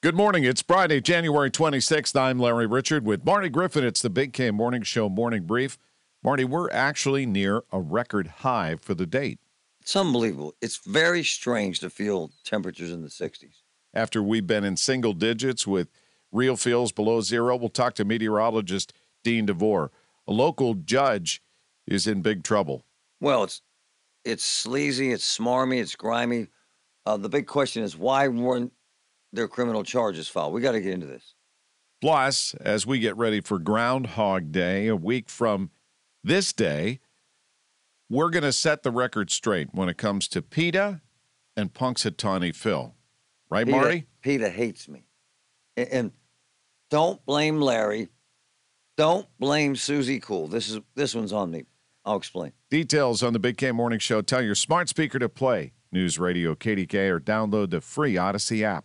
Good morning. It's Friday, January 26th. I'm Larry Richert with Marty Griffin. It's the Big K Morning Show Morning Brief. Marty, we're actually near a record high for the date. It's unbelievable. It's very strange to feel temperatures in the 60s. After we've been in single digits with real feels below zero, we'll talk to meteorologist Dean DeVore. A local judge is in big trouble. Well, it's it's sleazy, it's smarmy, it's grimy. Uh, the big question is why weren't their criminal charges filed. We got to get into this. Plus, as we get ready for Groundhog Day, a week from this day, we're going to set the record straight when it comes to PETA and Punxsutawney Phil. Right, PETA, Marty? PETA hates me. And, and don't blame Larry. Don't blame Susie Cool. This is this one's on me. I'll explain. Details on the Big K Morning Show. Tell your smart speaker to play News Radio KDK or download the free Audacy app.